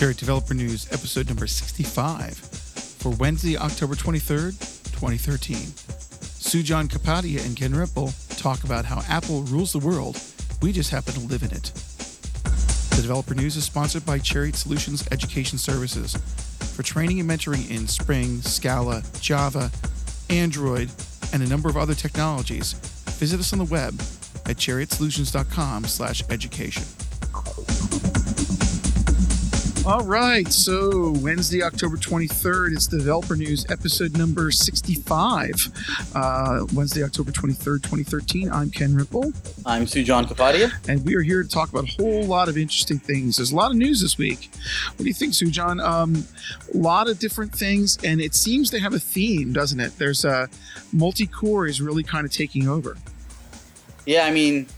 Chariot Developer News, episode number 65 for Wednesday, October 23rd, 2013. Sujan Kapadia and Ken Rimple talk about how Apple rules the world. We just happen to live in it. The Developer News is sponsored by Chariot Solutions Education Services. For training and mentoring in Spring, Scala, Java, Android, and a number of other technologies, visit us on the web at chariotsolutions.com slash education. All right, so Wednesday, October 23rd, it's Developer News episode number 65. Uh, Wednesday, October 23rd, 2013. I'm Ken Rimple, I'm Sujan Kapadia. and we are here to talk about a whole lot of interesting things. There's a lot of news this week. What do you think, Sujan? Um, a lot of different things, and it seems to have a theme, doesn't it? There's a multi-core is really kind of taking over. Yeah, I mean,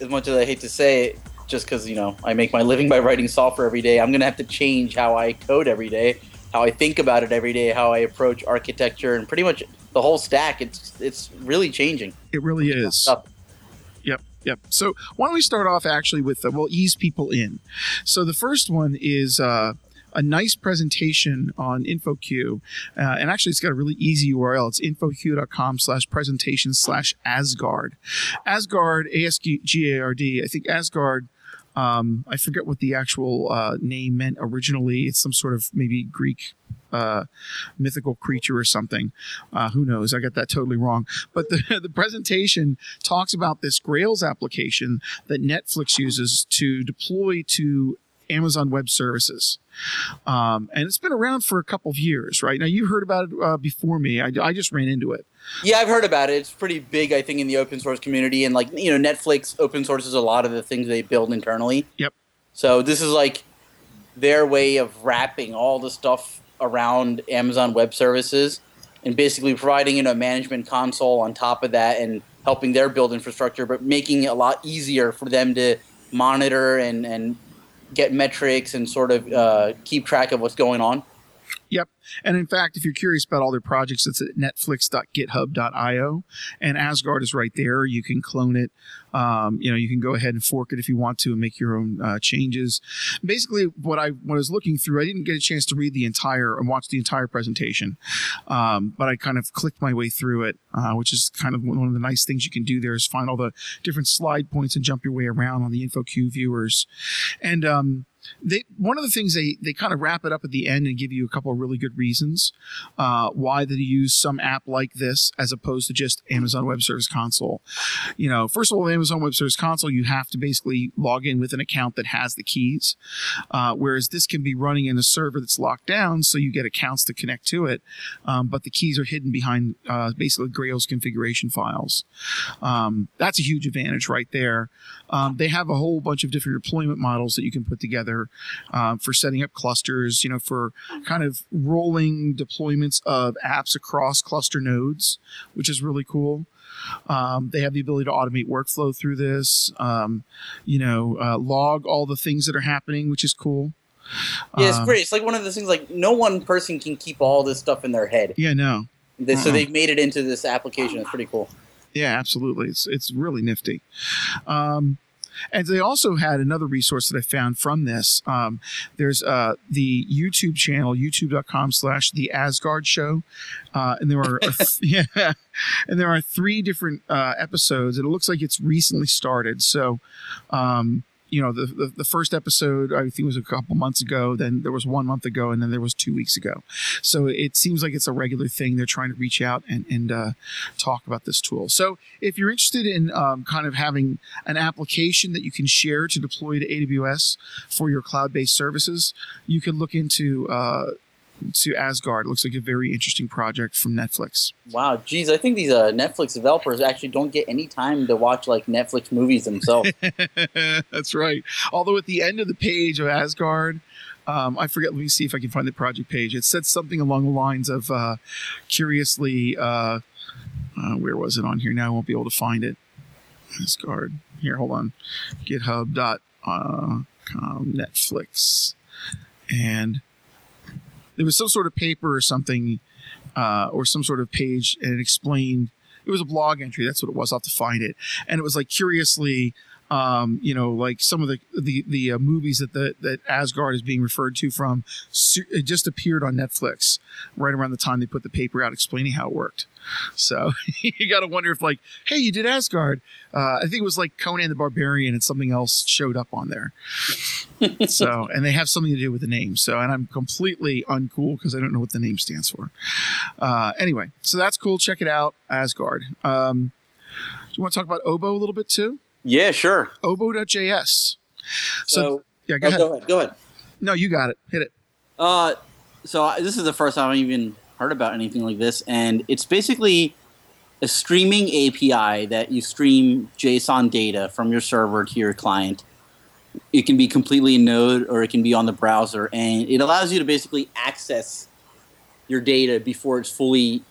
as much as I hate to say it, just because, you know, I make my living by writing software every day, I'm going to have to change how I code every day, how I think about it every day, how I approach architecture, and pretty much the whole stack. It's it's really changing. It really is. Yep, yep. So why don't we start off actually with uh, we'll ease people in. So the first one is uh, a nice presentation on InfoQ, uh, and actually it's got a really easy URL. It's infoq.com slash presentation slash Asgard. Asgard, A S G A R D. I think Asgard. Um, I forget what the actual uh, name meant originally. It's some sort of maybe Greek uh, mythical creature or something. Uh, who knows? I got that totally wrong. But the, the presentation talks about this Grails application that Netflix uses to deploy to Amazon Web Services. Um, and it's been around for a couple of years, right? Now, you heard about it uh, before me. I, I just ran into it. Yeah, I've heard about it. It's pretty big, I think, in the open source community. And, like, you know, Netflix open sources a lot of the things they build internally. Yep. So this is like their way of wrapping all the stuff around Amazon Web Services and basically providing you know, a management console on top of that and helping their build infrastructure, but making it a lot easier for them to monitor and, and get metrics and sort of uh, keep track of what's going on. Yep. And in fact, if you're curious about all their projects, it's at netflix.github.io. And Asgard is right there. You can clone it. Um, you know, you can go ahead and fork it if you want to and make your own uh, changes. Basically, what I, I was looking through, I didn't get a chance to read the entire and watch the entire presentation, um, but I kind of clicked my way through it, uh, which is kind of one of the nice things you can do there is find all the different slide points and jump your way around on the InfoQ viewers. And, um, they one of the things they they kind of wrap it up at the end and give you a couple of really good reasons uh, why they use some app like this as opposed to just Amazon Web Service Console. You know, first of all, Amazon Web Service Console you have to basically log in with an account that has the keys, uh, whereas this can be running in a server that's locked down, so you get accounts to connect to it, um, but the keys are hidden behind uh, basically Grails configuration files. Um, that's a huge advantage right there. Um, they have a whole bunch of different deployment models that you can put together um, for setting up clusters, you know, for kind of rolling deployments of apps across cluster nodes, which is really cool. Um, they have the ability to automate workflow through this, um, you know, uh, log all the things that are happening, which is cool. Yeah, it's Um, great. It's like one of those things like no one person can keep all this stuff in their head. Yeah, no. They, So Uh-uh. they've made it into this application. It's pretty cool. Yeah, absolutely. It's it's really nifty. Um, and they also had another resource that I found from this. Um, there's uh, the YouTube channel, youtube.com slash the Asgard show. Uh, and there are, yeah, and there are three different uh, episodes and it looks like it's recently started. So, um, you know, the, the, the first episode, I think was a couple months ago. Then there was one month ago and then there was two weeks ago. So it seems like it's a regular thing. They're trying to reach out and, and, uh, talk about this tool. So if you're interested in um, kind of having an application that you can share to deploy to AWS for your cloud-based services, you can look into uh, to Asgard. It looks like a very interesting project from Netflix. Wow, geez, I think these uh, Netflix developers actually don't get any time to watch like Netflix movies themselves. That's right. Although at the end of the page of Asgard, um, I forget. Let me see if I can find the project page. It said something along the lines of uh, curiously. Uh, uh, where was it on here? Now I won't be able to find it. Asgard. Here, hold on. GitHub dot uh, com, Netflix, and there was some sort of paper or something, uh, or some sort of page, and it explained. It was a blog entry. That's what it was. I'll have to find it. And it was like curiously um, you know, like some of the the the uh, movies that the that Asgard is being referred to from, it just appeared on Netflix right around the time they put the paper out explaining how it worked. So you got to wonder if like, hey, you did Asgard. Uh, I think it was like Conan the Barbarian and something else showed up on there. so and they have something to do with the name. So and I'm completely uncool because I don't know what the name stands for. Uh, anyway, so that's cool. Check it out, Asgard. Um, do you want to talk about Oboe a little bit too? Yeah, sure. Oboe.js. So, So, yeah, go oh, ahead. go ahead. Go ahead. No, you got it. Hit it. Uh, so I- this is the first time I've even heard about anything like this, and it's basically a streaming API that you stream JSON data from your server to your client. It can be completely in Node or it can be on the browser, and it allows you to basically access your data before it's fully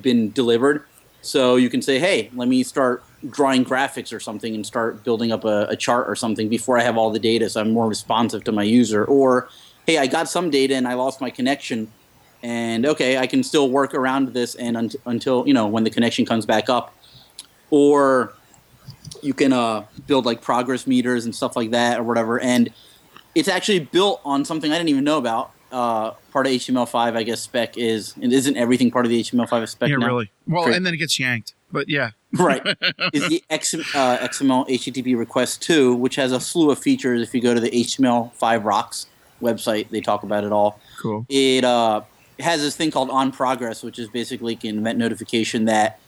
been delivered. So you can say, "Hey, let me start drawing graphics or something and start building up a, a chart or something before I have all the data, so I'm more responsive to my user." Or, "Hey, I got some data and I lost my connection, and okay, I can still work around this and un- until you know when the connection comes back up." Or you can uh, build like progress meters and stuff like that or whatever, and it's actually built on something I didn't even know about. Uh, part of HTML5, I guess, spec is and isn't everything part of the HTML5 spec yeah, now? really. Well, Great. and then it gets yanked. But yeah. right is the X, uh, XML HTTP request 2, which has a slew of features. If you go to the HTML5 Rocks website, they talk about it all. Cool. It uh, has this thing called on progress, which is basically an event notification that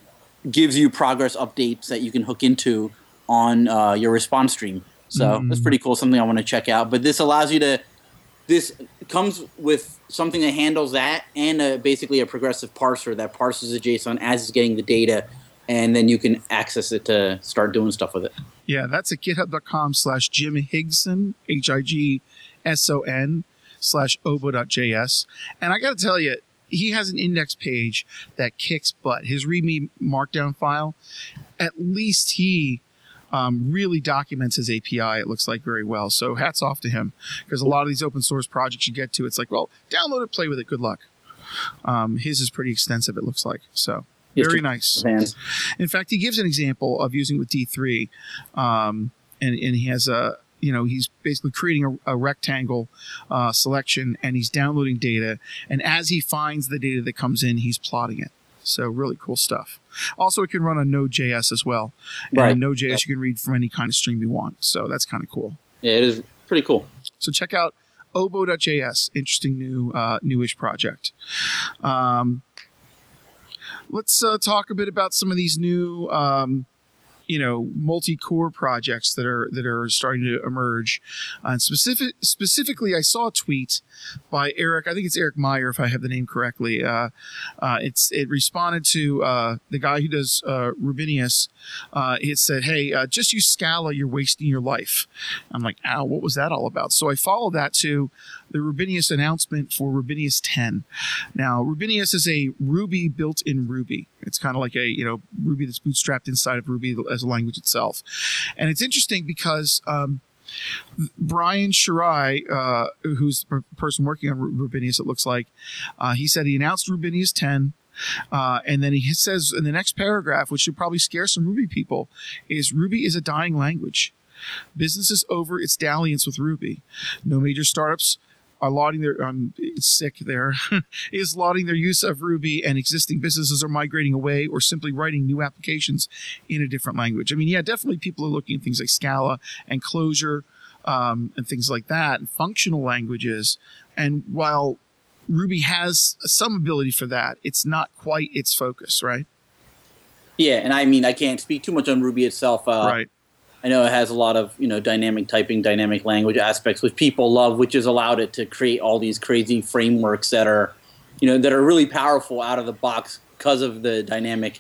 gives you progress updates that you can hook into on uh, your response stream. So Mm. that's pretty cool. Something I want to check out. But this allows you to. This comes with something that handles that and uh basically a progressive parser that parses the JSON as it's getting the data, and then you can access it to start doing stuff with it. Yeah, that's at github.com slash Jim Higson, H I G S O N, slash oboe.js. And I got to tell you, he has an index page that kicks butt. His README markdown file, at least he um, really documents his API, it looks like very well. So hats off to him because a lot of these open source projects you get to, it's like, well, download it, play with it, good luck. Um, his is pretty extensive, it looks like. So very nice. In fact, he gives an example of using with D3, um, and and he has a you know he's basically creating a, a rectangle uh, selection, and he's downloading data, and as he finds the data that comes in, he's plotting it. So really cool stuff. Also, it can run on Node.js as well. And Right. Node.js, you can read from any kind of stream you want. So that's kind of cool. Yeah, it is pretty cool. So check out oboe.js, interesting new uh, newish project. Um, let's uh, talk a bit about some of these new, um, you know, multi-core projects that are that are starting to emerge. Uh, and specific, specifically, I saw a tweet by Eric. I think it's Eric Meyer, if I have the name correctly. Uh, uh, it's it responded to uh, the guy who does uh, Rubinius. It said, "Hey, just use Scala. You're wasting your life." I'm like, "Ow, what was that all about?" So I followed that to the Rubinius announcement for Rubinius 10. Now, Rubinius is a Ruby built in Ruby. It's kind of like a you know Ruby that's bootstrapped inside of Ruby as a language itself, and it's interesting because. Um, Brian Shirai, uh, who's the person working on Rubinius, it looks like, uh, he said he announced Rubinius 10. Uh, and then he says in the next paragraph, which should probably scare some Ruby people, is Ruby is a dying language. Business is over its dalliance with Ruby. No major startups are lauding their um, sick there is lauding their use of Ruby, and existing businesses are migrating away or simply writing new applications in a different language. I mean, yeah, definitely people are looking at things like Scala and Clojure um, and things like that, and functional languages. And while Ruby has some ability for that, it's not quite its focus, right? Yeah, and I mean, I can't speak too much on Ruby itself. Uh, right. I know it has a lot of you know dynamic typing, dynamic language aspects, which people love, which has allowed it to create all these crazy frameworks that are, you know, that are really powerful out of the box because of the dynamic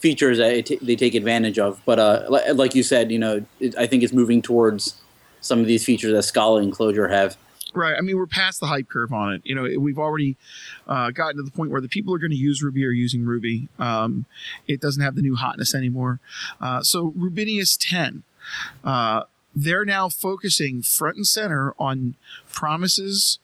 features that t- they take advantage of. But uh, li- like you said, you know, it, I think it's moving towards some of these features that Scala and Clojure have. Right. I mean, we're past the hype curve on it. You know, we've already uh, gotten to the point where the people who are going to use Ruby are using Ruby. Um, it doesn't have the new hotness anymore. Uh, so Rubinius 10, uh, they're now focusing front and center on promises,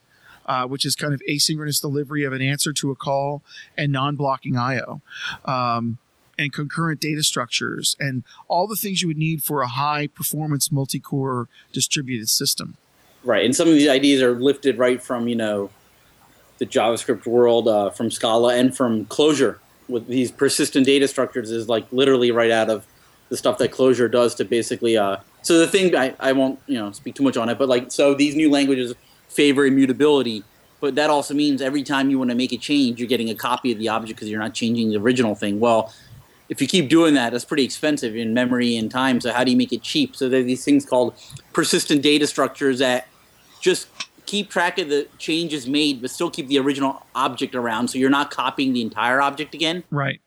uh, which is kind of asynchronous delivery of an answer to a call and non-blocking I/O. Um, and concurrent data structures and all the things you would need for a high performance multi-core distributed system. Right, and some of these ideas are lifted right from you know the JavaScript world, uh, from Scala, and from Clojure. With these persistent data structures, is like literally right out of the stuff that Clojure does to basically. Uh, so the thing I, I won't you know speak too much on it, but like so these new languages favor immutability, but that also means every time you want to make a change, you're getting a copy of the object because you're not changing the original thing. Well, if you keep doing that, that's pretty expensive in memory and time. So how do you make it cheap? So there are these things called persistent data structures that just keep track of the changes made, but still keep the original object around. So you're not copying the entire object again. Right.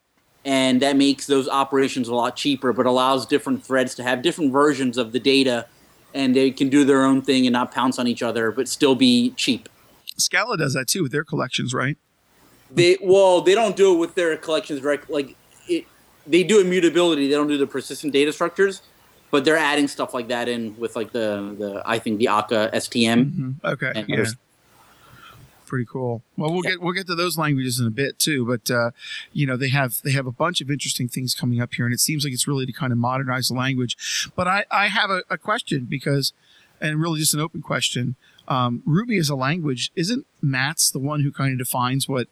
And that makes those operations a lot cheaper, but allows different threads to have different versions of the data and they can do their own thing and not pounce on each other, but still be cheap. Scala does that too with their collections, right? They well, they don't do it with their collections direct. Like it, they do immutability. They don't do the persistent data structures, but they're adding stuff like that in with like the the I think the Akka STM. Mm-hmm. Okay, yeah. Pretty cool. Well, we'll yeah. get we'll get to those languages in a bit too, but uh, you know they have they have a bunch of interesting things coming up here, and it seems like it's really to kind of modernize the language. But I I have a, a question because, and really just an open question um, Ruby as a language isn't Matz the one who kind of defines what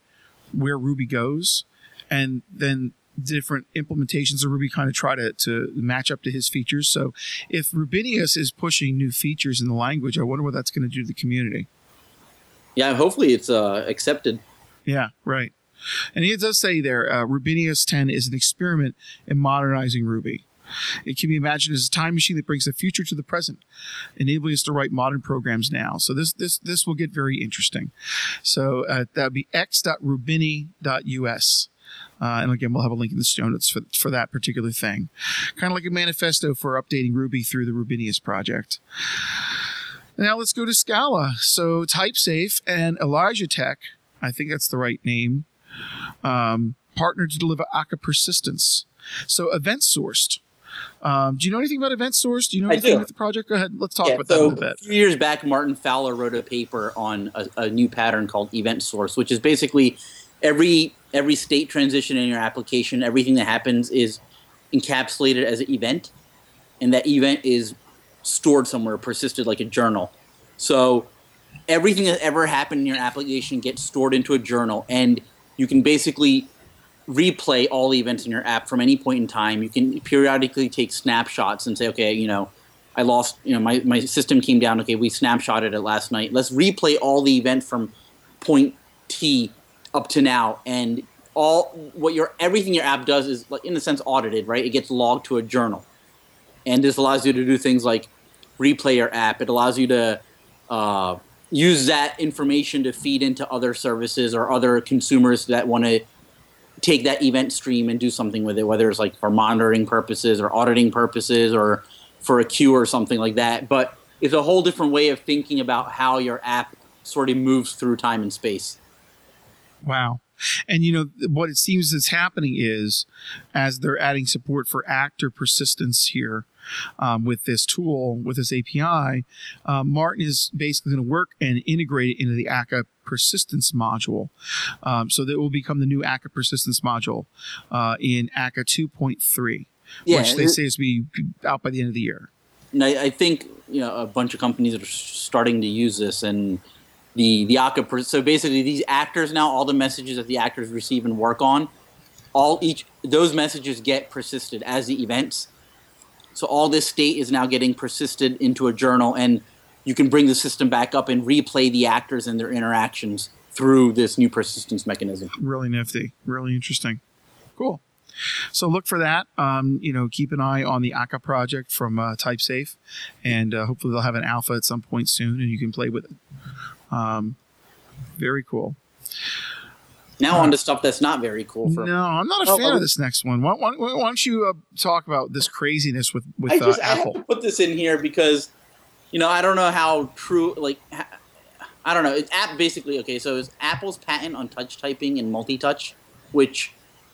where Ruby goes, and then different implementations of Ruby kind of try to, to match up to his features. So if Rubinius is pushing new features in the language, I wonder what that's going to do to the community. Yeah, hopefully it's uh, accepted. Yeah, right. And he does say there, uh, Rubinius 10 is an experiment in modernizing Ruby. It can be imagined as a time machine that brings the future to the present, enabling us to write modern programs now. So this this this will get very interesting. So uh, that would be x.rubini.us. Uh, and again, we'll have a link in the show notes for, for that particular thing. Kind of like a manifesto for updating Ruby through the Rubinius project. Now let's go to Scala. So TypeSafe and Eligotech, I think that's the right name, um, partnered to deliver Akka persistence. So event sourced. Um, do you know anything about event source? Do you know anything about the project? Go ahead. Let's talk yeah, about so that a little bit. A few years back, Martin Fowler wrote a paper on a, a, new pattern called event source, which is basically every every state transition in your application, everything that happens is encapsulated as an event, and that event is stored somewhere, persisted like a journal. So everything that ever happened in your application gets stored into a journal, and you can basically replay all the events in your app from any point in time. You can periodically take snapshots and say, okay, you know, I lost, you know, my, my system came down. Okay, we snapshotted it last night. Let's replay all the event from point T up to now. And all what your everything your app does is like in a sense audited, right? It gets logged to a journal. And this allows you to do things like replay your app. It allows you to uh, use that information to feed into other services or other consumers that want to take that event stream and do something with it, whether it's like for monitoring purposes or auditing purposes or for a queue or something like that. But it's a whole different way of thinking about how your app sort of moves through time and space. Wow. And you know what it seems is happening is as they're adding support for actor persistence here um, with this tool with this API, uh, Martin is basically going to work and integrate it into the Akka persistence module, um, so that will become the new Akka persistence module uh, in Akka 2.3, yeah, which they say is be out by the end of the year. And I, I think you know a bunch of companies are starting to use this and the the Akka. So basically, these actors now, all the messages that the actors receive and work on, all each those messages get persisted as the events. So all this state is now getting persisted into a journal, and you can bring the system back up and replay the actors and their interactions through this new persistence mechanism. Really nifty, really interesting. Cool. So look for that. Um, you know, keep an eye on the Akka project from uh, TypeSafe, and uh, hopefully they'll have an alpha at some point soon, and you can play with it. Um, very cool. Now uh, on to stuff that's not very cool. For no, I'm not a oh, fan oh, of this next one. Why, why, why don't you uh, talk about this craziness with with I just, uh, Apple? I put this in here because you know I don't know how true. Like I don't know. It's app basically okay. So it's Apple's patent on touch typing and multi-touch, which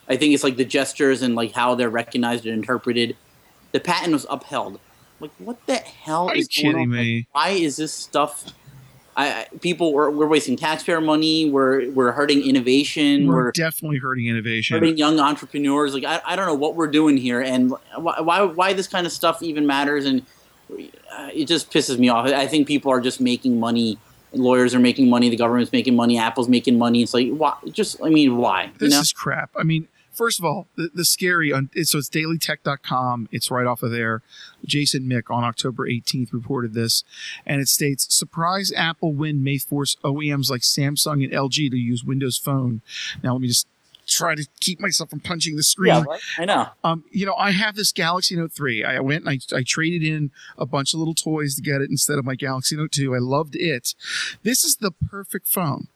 I think it's like the gestures and like how they're recognized and interpreted. The patent was upheld. Like what the hell Are is you kidding on? me? Like, why is this stuff? I, people we're, we're wasting taxpayer money. We're we're hurting innovation. We're, We're, definitely hurting innovation. hurting young entrepreneurs. Like I, I don't know what we're doing here, and why why, why this kind of stuff even matters. And uh, it just pisses me off. I think people are just making money. Lawyers are making money. The government's making money. Apple's making money. It's like why? Just I mean, why? This you know? is crap. I mean, first of all, the, the scary on so it's dailytech.com. It's right off of there. Jason Mick on October 18th reported this, and it states surprise Apple win may force OEMs like Samsung and LG to use Windows Phone. Now let me just try to keep myself from punching the screen. yeah, right? I know. Um, you know, I have this Galaxy Note 3. I went and I, I traded in a bunch of little toys to get it instead of my Galaxy Note 2. I loved it. This is the perfect phone.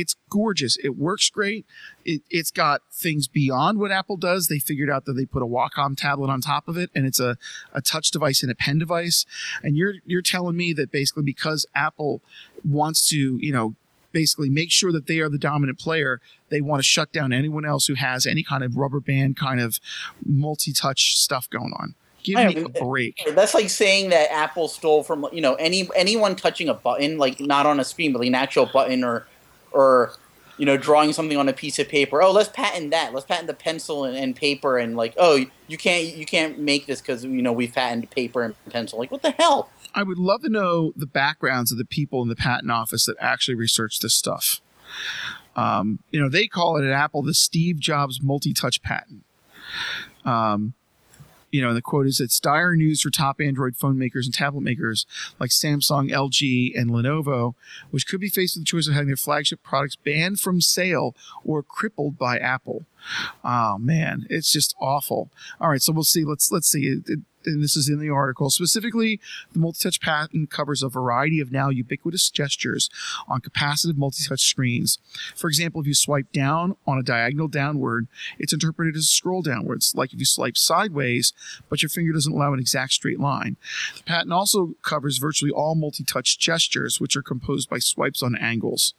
It's gorgeous. It works great. It, it's got things beyond what Apple does. They figured out that they put a Wacom tablet on top of it, and it's a, a touch device and a pen device. And you're you're telling me that basically because Apple wants to, you know, basically make sure that they are the dominant player, they want to shut down anyone else who has any kind of rubber band kind of multi-touch stuff going on. Give me a uh, break. That's like saying that Apple stole from you know any anyone touching a button, like not on a screen, but like an actual button or or you know drawing something on a piece of paper. Oh, let's patent that. Let's patent the pencil and, and paper and like oh you can't you can't make this because you know we've patented paper and pencil. Like what the hell? I would love to know the backgrounds of the people in the patent office that actually research this stuff. Um, you know, they call it at Apple the Steve Jobs multi-touch patent. Um, you know, the quote is it's dire news for top Android phone makers and tablet makers like Samsung, LG, and Lenovo, which could be faced with the choice of having their flagship products banned from sale or crippled by Apple. Oh man, it's just awful. All right, so we'll see. Let's let's see. It, it, and this is in the article. Specifically, the multi-touch patent covers a variety of now ubiquitous gestures on capacitive multi-touch screens. For example, if you swipe down on a diagonal downward, it's interpreted as a scroll downwards, like if you swipe sideways, but your finger doesn't allow an exact straight line. The patent also covers virtually all multi-touch gestures, which are composed by swipes on angles.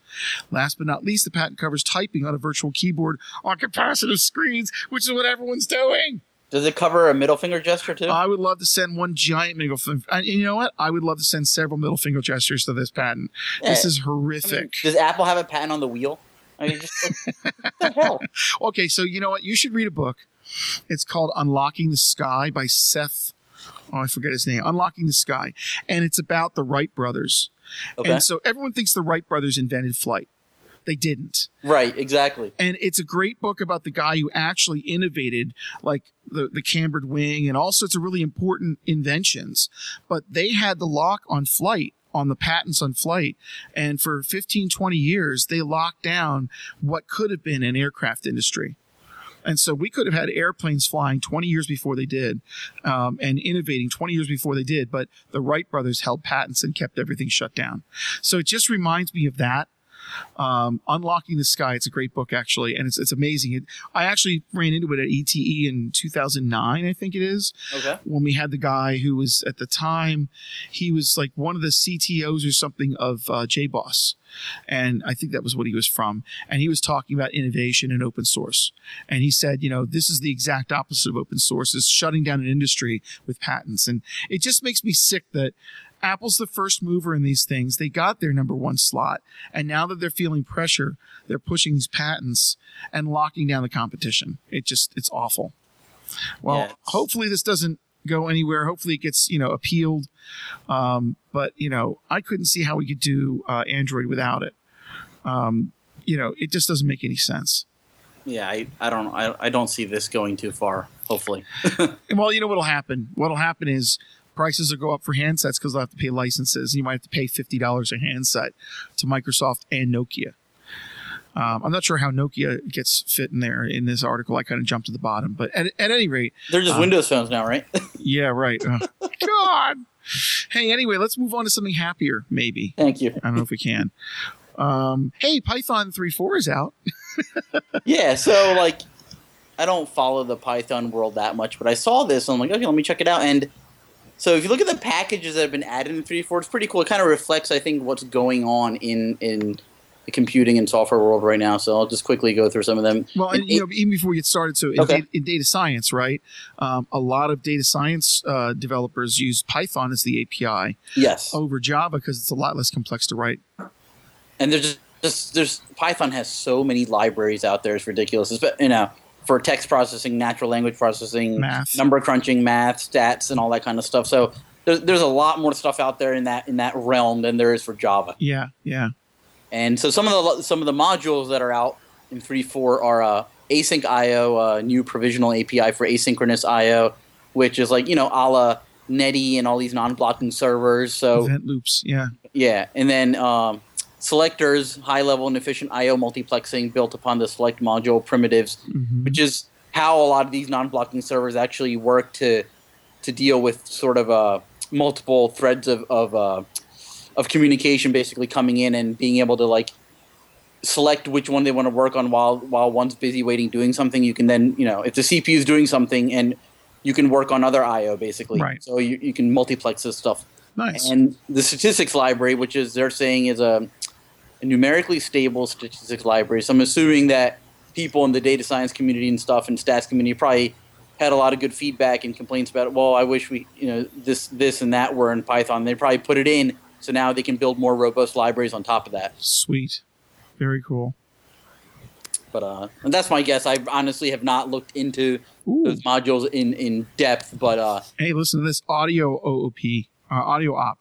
Last but not least, the patent covers typing on a virtual keyboard on capacitive screens, which is what everyone's doing. Does it cover a middle finger gesture too? I would love to send one giant middle finger. And you know what? I would love to send several middle finger gestures to this patent. This Yeah. is I mean, horrific. does Apple have a patent on the wheel? I mean, just like, what the hell? Okay, so you know what? You should read a book. It's called Unlocking the Sky by Seth. Oh, I forget his name. Unlocking the Sky. And it's about the Wright brothers. Okay, And so everyone thinks the Wright brothers invented flight. They didn't. right, exactly. and it's a great book about the guy who actually innovated like the, the cambered wing and all sorts of really important inventions but they had the lock on flight on the patents on flight and for 15 20 years they locked down what could have been an aircraft industry and so we could have had airplanes flying 20 years before they did um, and innovating 20 years before they did but the wright brothers held patents and kept everything shut down so it just reminds me of that um, Unlocking the Sky. It's a great book actually, and it's it's amazing. It, I actually ran into it at ETE in 2009, I think it is, Okay, when we had the guy who was at the time he was like one of the CTOs or something of uh, JBoss, and I think that was what he was from. And he was talking about innovation and open source, and he said, you know, this is the exact opposite of open source: is shutting down an industry with patents, and it just makes me sick that. Apple's the first mover in these things. They got their number one slot. And now that they're feeling pressure, they're pushing these patents and locking down the competition. It just, it's awful. Well, it's- hopefully this doesn't go anywhere. Hopefully it gets, you know, appealed. Um, but, you know, I couldn't see how we could do uh, Android without it. Um, you know, it just doesn't make any sense. yeah, I, I don't I, I don't see this going too far. Hopefully, well, you know what'll happen? What'll happen is prices will go up for handsets because they'll have to pay licenses. You might have to pay fifty dollars a handset to Microsoft and Nokia. Um, I'm not sure how Nokia gets fit in there in this article. I kind of jumped to the bottom, but at, at any rate, they're just Um, Windows phones now, right? yeah, right. Uh, God. Hey, anyway, let's move on to something happier, maybe. Thank you. I don't know if we can. Um, hey, Python 3.4 is out. Yeah, so like I don't follow the Python world that much, but I saw this and I'm like, okay, let me check it out. And so if you look at the packages that have been added in 3.4, it's pretty cool. It kind of reflects, I think, what's going on in in the computing and software world right now. So I'll just quickly go through some of them. Well, and, you know, even before we get started, so in, Okay. data, in data science, right? Um, a lot of data science uh, developers use Python as the API Yes, over Java because it's a lot less complex to write. and there's just, just there's Python has so many libraries out there. It's ridiculous. It's, you know, for text processing, natural language processing, Math. number crunching, math, stats, and all that kind of stuff. So there's there's a lot more stuff out there in that in that realm than there is for Java. Yeah, yeah. And so some of the some of the modules that are out in 3.4 are uh, async IO, a new provisional API for asynchronous IO, which is like you know a la Netty and all these non-blocking servers. So Event loops. Yeah. yeah, and then um, selectors, high-level and efficient I/O multiplexing built upon the select module primitives, Mhm. which is how a lot of these non-blocking servers actually work to to deal with sort of uh, multiple threads of of, uh, of communication, basically coming in and being able to like select which one they want to work on while while one's busy waiting doing something. You can then you know if the CPU is doing something and you can work on other I/O basically. Right. So you, you can multiplex this stuff Nice. and the statistics library, which is they're saying is a, a numerically stable statistics library. So I'm assuming that people in the data science community and stuff and stats community probably had a lot of good feedback and complaints about it. Well, I wish we, you know, this, this, and that were in Python. They probably put it in, so now they can build more robust libraries on top of that. Sweet. Very cool. But uh, and that's my guess. I honestly have not looked into Ooh. those modules in in depth, but uh, Hey, listen to this audio OOP, uh, audio op.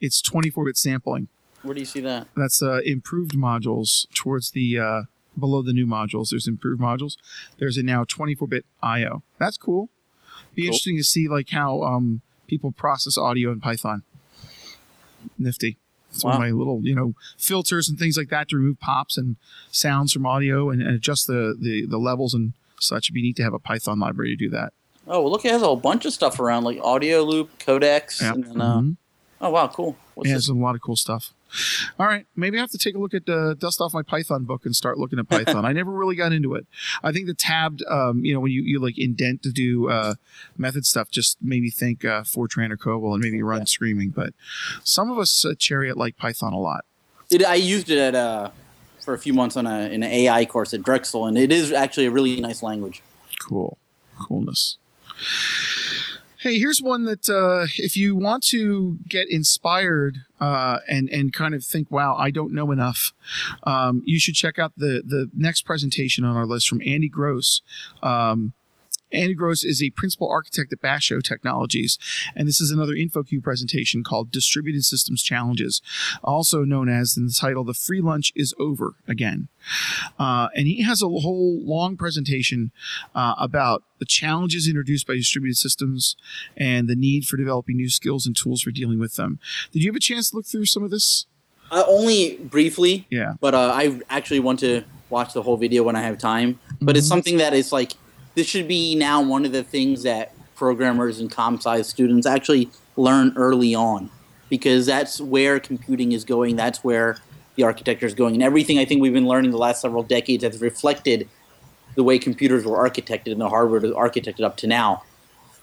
It's 24 bit sampling. Where do you see that? That's uh, improved modules towards the uh, below the new modules. There's improved modules. There's a now 24 bit IO. That's cool. Be Cool. interesting to see like how um, people process audio in Python. Nifty. It's one of my little, you know, filters and things like that to remove pops and sounds from audio and, and adjust the, the the levels and such. It'd be neat to have a Python library to do that. Oh, well, look, it has a whole bunch of stuff around, like audio loop, codecs, Yeah. and then, uh, Mhm. oh wow, cool. What's yeah, this? there's a lot of cool stuff. All right, maybe I have to take a look at uh, dust off my Python book and start looking at Python. I never really got into it. I think the tabbed, um, you know, when you, you like indent to do uh, method stuff, just made me think uh, Fortran or COBOL and maybe run Yeah. screaming. But some of us at Chariot like Python a lot. It, I used it at uh, for a few months on a, in an AI course at Drexel, and it is actually a really nice language. Cool, coolness. Hey, here's one that uh, if you want to get inspired uh, and and kind of think, "Wow, I don't know enough," um, you should check out the the next presentation on our list from Andy Gross. Um, Andy Gross is a principal architect at Basho Technologies, and this is another InfoQ presentation called Distributed Systems Challenges, also known as in the title "The Free Lunch is Over Again." Uh, and he has a whole long presentation uh, about the challenges introduced by distributed systems and the need for developing new skills and tools for dealing with them. Did you have a chance to look through some of this? Uh, only briefly, Yeah. but uh, I actually want to watch the whole video when I have time. But it's Mhm. something that is like this should be now one of the things that programmers and comp sci students actually learn early on because that's where computing is going. That's where the architecture is going, and everything I think we've been learning the last several decades has reflected the way computers were architected and the hardware was architected up to now.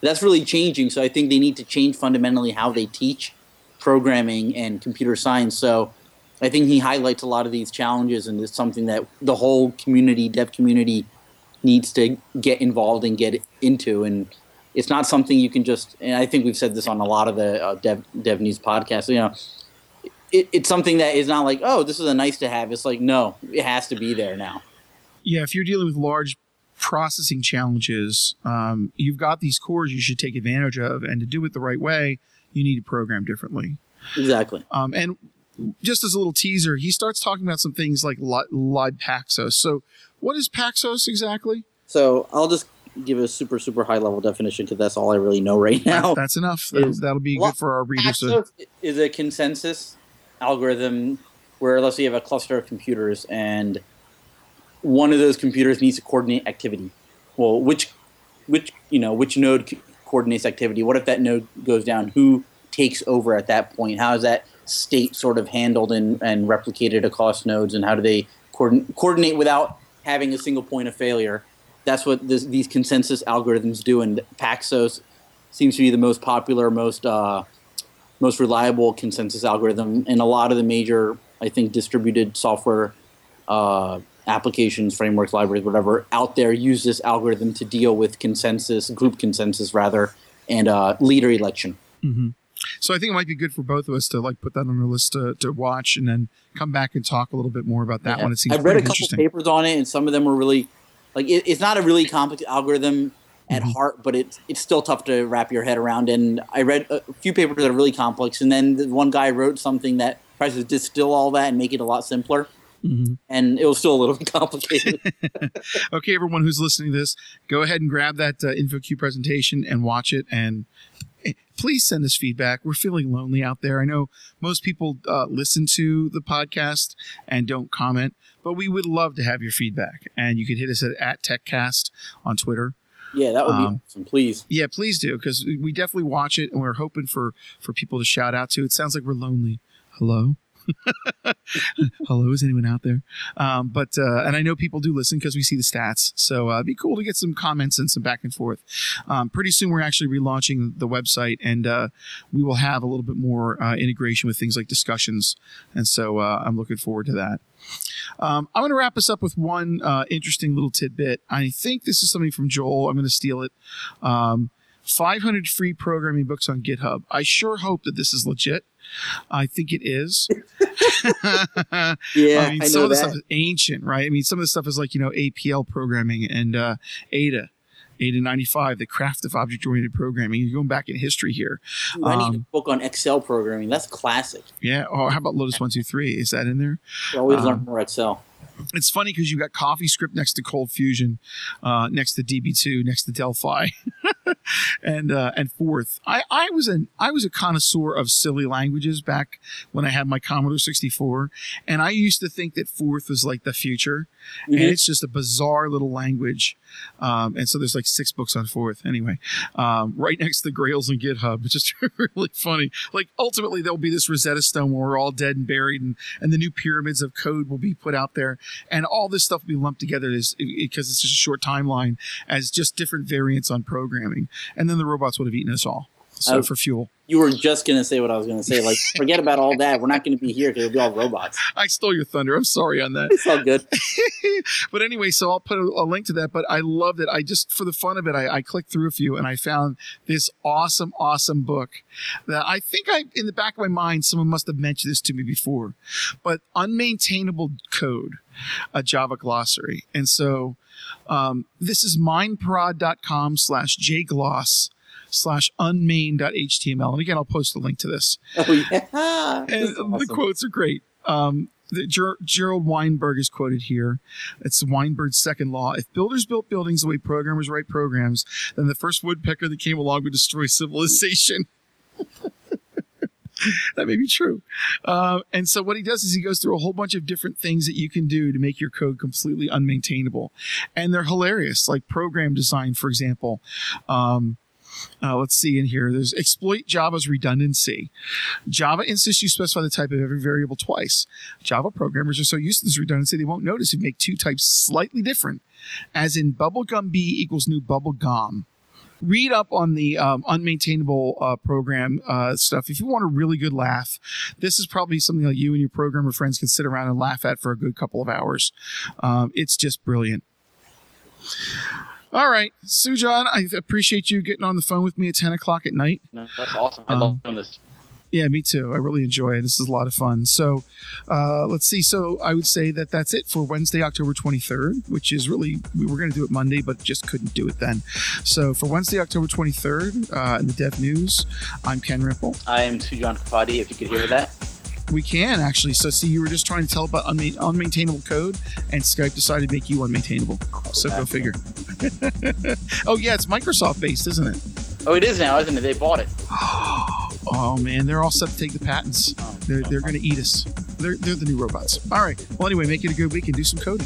That's really changing. So I think they need to change fundamentally how they teach programming and computer science. So I think he highlights a lot of these challenges, and it's something that the whole community, dev community, needs to get involved and get into. And it's not something you can just. And I think we've said this on a lot of the uh, dev dev news podcasts. You know, it, it's something that is not like, oh, this is a nice to have. It's like, no, it has to be there now. Yeah, if you're dealing with large processing challenges, um, you've got these cores you should take advantage of, and to do it the right way, you need to program differently. Exactly. Um, and just as a little teaser, he starts talking about some things like li- live Paxos. So, what is Paxos exactly? So I'll just give a super super high level definition because that's all I really know right now. That's enough. That'll, Is- that'll be well, good for our readers. To, Paxos is a consensus algorithm where let's say you have a cluster of computers and one of those computers needs to coordinate activity. Well, which which you know which node coordinates activity? What if that node goes down? Who takes over at that point? How is that state sort of handled and, and replicated across nodes? And how do they coordinate without having a single point of failure? That's what this, these consensus algorithms do, and Paxos seems to be the most popular, most uh, most reliable consensus algorithm, and a lot of the major I think distributed software uh, applications, frameworks, libraries, whatever out there use this algorithm to deal with consensus, group consensus rather, and uh, leader election. Mm-hmm. So I think it might be good for both of us to like put that on the list to, to watch and then come back and talk a little bit more about that Yeah. one. It seems I've read a pretty couple papers on it, and some of them were really like it, it's not a really complex algorithm at Mhm. heart, but it's it's still tough to wrap your head around. And I read a few papers that are really complex, and then the one guy wrote something that tries to distill all that and make it a lot simpler, Mhm. and it was still a little bit complicated. Okay, everyone who's listening to this, go ahead and grab that uh, InfoQ presentation and watch it. And please send us feedback. We're feeling lonely out there. I know most people uh, listen to the podcast and don't comment, but we would love to have your feedback. And you can hit us at, at TechCast on Twitter. yeah, that would be Um, awesome. Please. Yeah, please do because we definitely watch it and we're hoping for for people to shout out to. It sounds like we're lonely. Hello. Hello, is anyone out there? Um, but uh, and I know people do listen because we see the stats. So uh, it'd be cool to get some comments and some back and forth. Um, pretty soon we're actually relaunching the website and uh, we will have a little bit more uh, integration with things like discussions. And so uh, I'm looking forward to that. Um, I'm going to wrap us up with one uh, interesting little tidbit. I think this is something from Joel. I'm going to steal it. Um, 500 free programming books on GitHub. I sure hope that this is legit. I think it is. Yeah, I mean, I some of the stuff is ancient, right? I mean, some of the stuff is like, you know, APL programming and uh, ADA. ADA 95, the craft of object oriented programming. You're going back in history here. Dude, I need a um, book on Excel programming. That's classic. Yeah. Oh, how about Lotus 123? Is that in there? You always um, learn more Excel. It's funny because you got CoffeeScript next to Cold Fusion, uh, next to DB2, next to Delphi, and uh, and Forth. I, I was an I was a connoisseur of silly languages back when I had my Commodore 64, and I used to think that Forth was like the future, and Mhm. it's just a bizarre little language. Um, and so there's like six books on Forth anyway, um, right next to the Grails and GitHub. It's just really funny. Like ultimately there'll be this Rosetta Stone where we're all dead and buried, and and the new pyramids of code will be put out there, and all this stuff will be lumped together because it's just a short timeline as just different variants on programming, and then the robots would have eaten us all. So for fuel, You were just gonna say what I was gonna say. Like, forget about all that. We're not gonna be here because it'll be all robots. I stole your thunder. I'm sorry on that. It's all good. but anyway, so I'll put a, a link to that. But I loved it. I just, for the fun of it, I, I clicked through a few and I found this awesome, awesome book that I think I, in the back of my mind, someone must have mentioned this to me before. But unmaintainable code, a Java glossary. And so um, this is mindprod.com slash jgloss slash unmain.html. And again, I'll post a link to this Oh yeah. and That's the quotes are great. Um, the, Ger- Gerald Weinberg is quoted here. It's Weinberg's second law. If builders built buildings the way programmers write programs, then the first woodpecker that came along would destroy civilization. that may be true. Uh, and so what he does is he goes through a whole bunch of different things that you can do to make your code completely unmaintainable. And they're hilarious, like program design, for example. Um, uh, let's see in here. There's exploit Java's redundancy. Java insists you specify the type of every variable twice. Java programmers are so used to this redundancy they won't notice if you make two types slightly different, as in bubblegum B equals new bubblegum. Read up on the um, unmaintainable uh, program uh, stuff. If you want a really good laugh, this is probably something that you and your programmer friends can sit around and laugh at for a good couple of hours. Um, it's just brilliant. All right, Sujan, I appreciate you getting on the phone with me at 10 o'clock at night. No, that's awesome. I Um, love doing this. Yeah, me too. I really enjoy it. This is a lot of fun. So, uh, let's see. So, I would say that that's it for Wednesday, October 23rd, which is really, we were going to do it Monday, but just couldn't do it then. So, for Wednesday, October 23rd, uh, in the Dev News, I'm Ken Rimple. I am Sujan Kapadi. If you could hear that. We can actually. So, see, you were just trying to tell about unma- unmaintainable code, and Skype decided to make you unmaintainable. So, go figure. oh, yeah, it's Microsoft based, isn't it? Oh, it is now, isn't it? They bought it. Oh man, they're all set to take the patents. Oh, They're, they're going to eat us. They're, they're the new robots. All right. Well, anyway, make it a good week and do some coding.